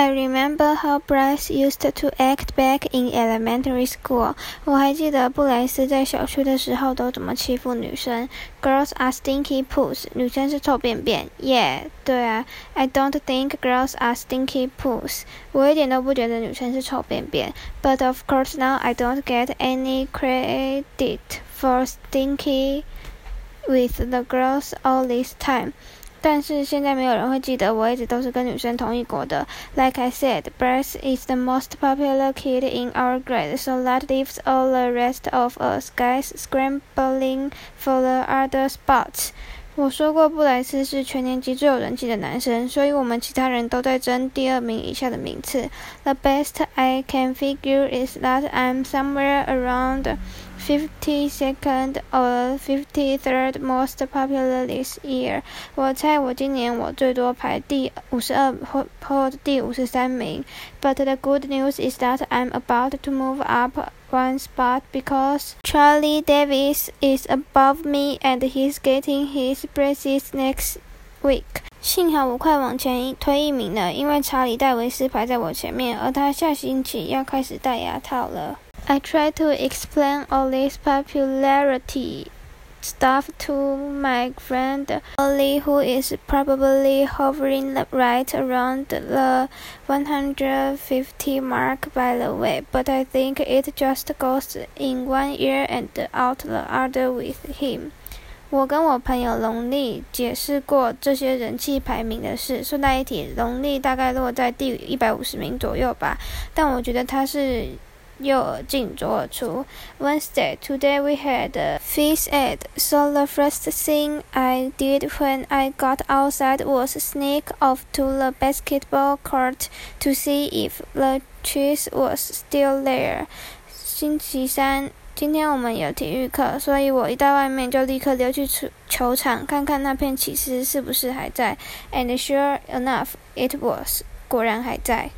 I remember how Bryce used to act back in elementary school. 我还记得布莱斯在小学的时候都怎么欺负女生。Girls are stinky poos. 女生是臭便便。Yeah，对啊。I don't think girls are stinky poos. 我一点都不觉得女生是臭便便。But of course now I don't get any credit for stinky with the girls all this time. 但是现在没有人会记得我一直都是跟女生同一国的。Like I said, Bryce is the most popular kid in our grade, so that leaves all the rest of us guys scrambling for the other spots. 我说过，布莱斯是全年级最有人气的男生，所以我们其他人都在争第二名以下的名次。The best I can figure is that I'm somewhere around 52nd or 53rd most popular this year。我猜我今年我最多排第五十二或或第五十三名。But the good news is that I'm about to move up one spot because Charlie Davies is above me and he's getting his braces next week. 幸好我快往前推一名了，因为查理戴维斯排在我前面，而他下星期要开始戴牙套了。I try to explain all this popularity stuff to my friend Rowley, who is probably hovering right around the 150 mark, by the way. But I think it just goes in one ear and out the other with him. 我跟我朋友龙丽解释过这些人气排名的事。顺带一提，龙丽大概落在第一百五十名左右吧，但我觉得她是。右耳进左耳出。Wednesday, today we had a phys ed, so the first thing I did when I got outside was sneak off to the basketball court to see if the cheese was still there. 星期三，今天我们有体育课，所以我一到外面就立刻溜去球球场看看那片起司是不是还在。And sure enough, it was. 果然还在。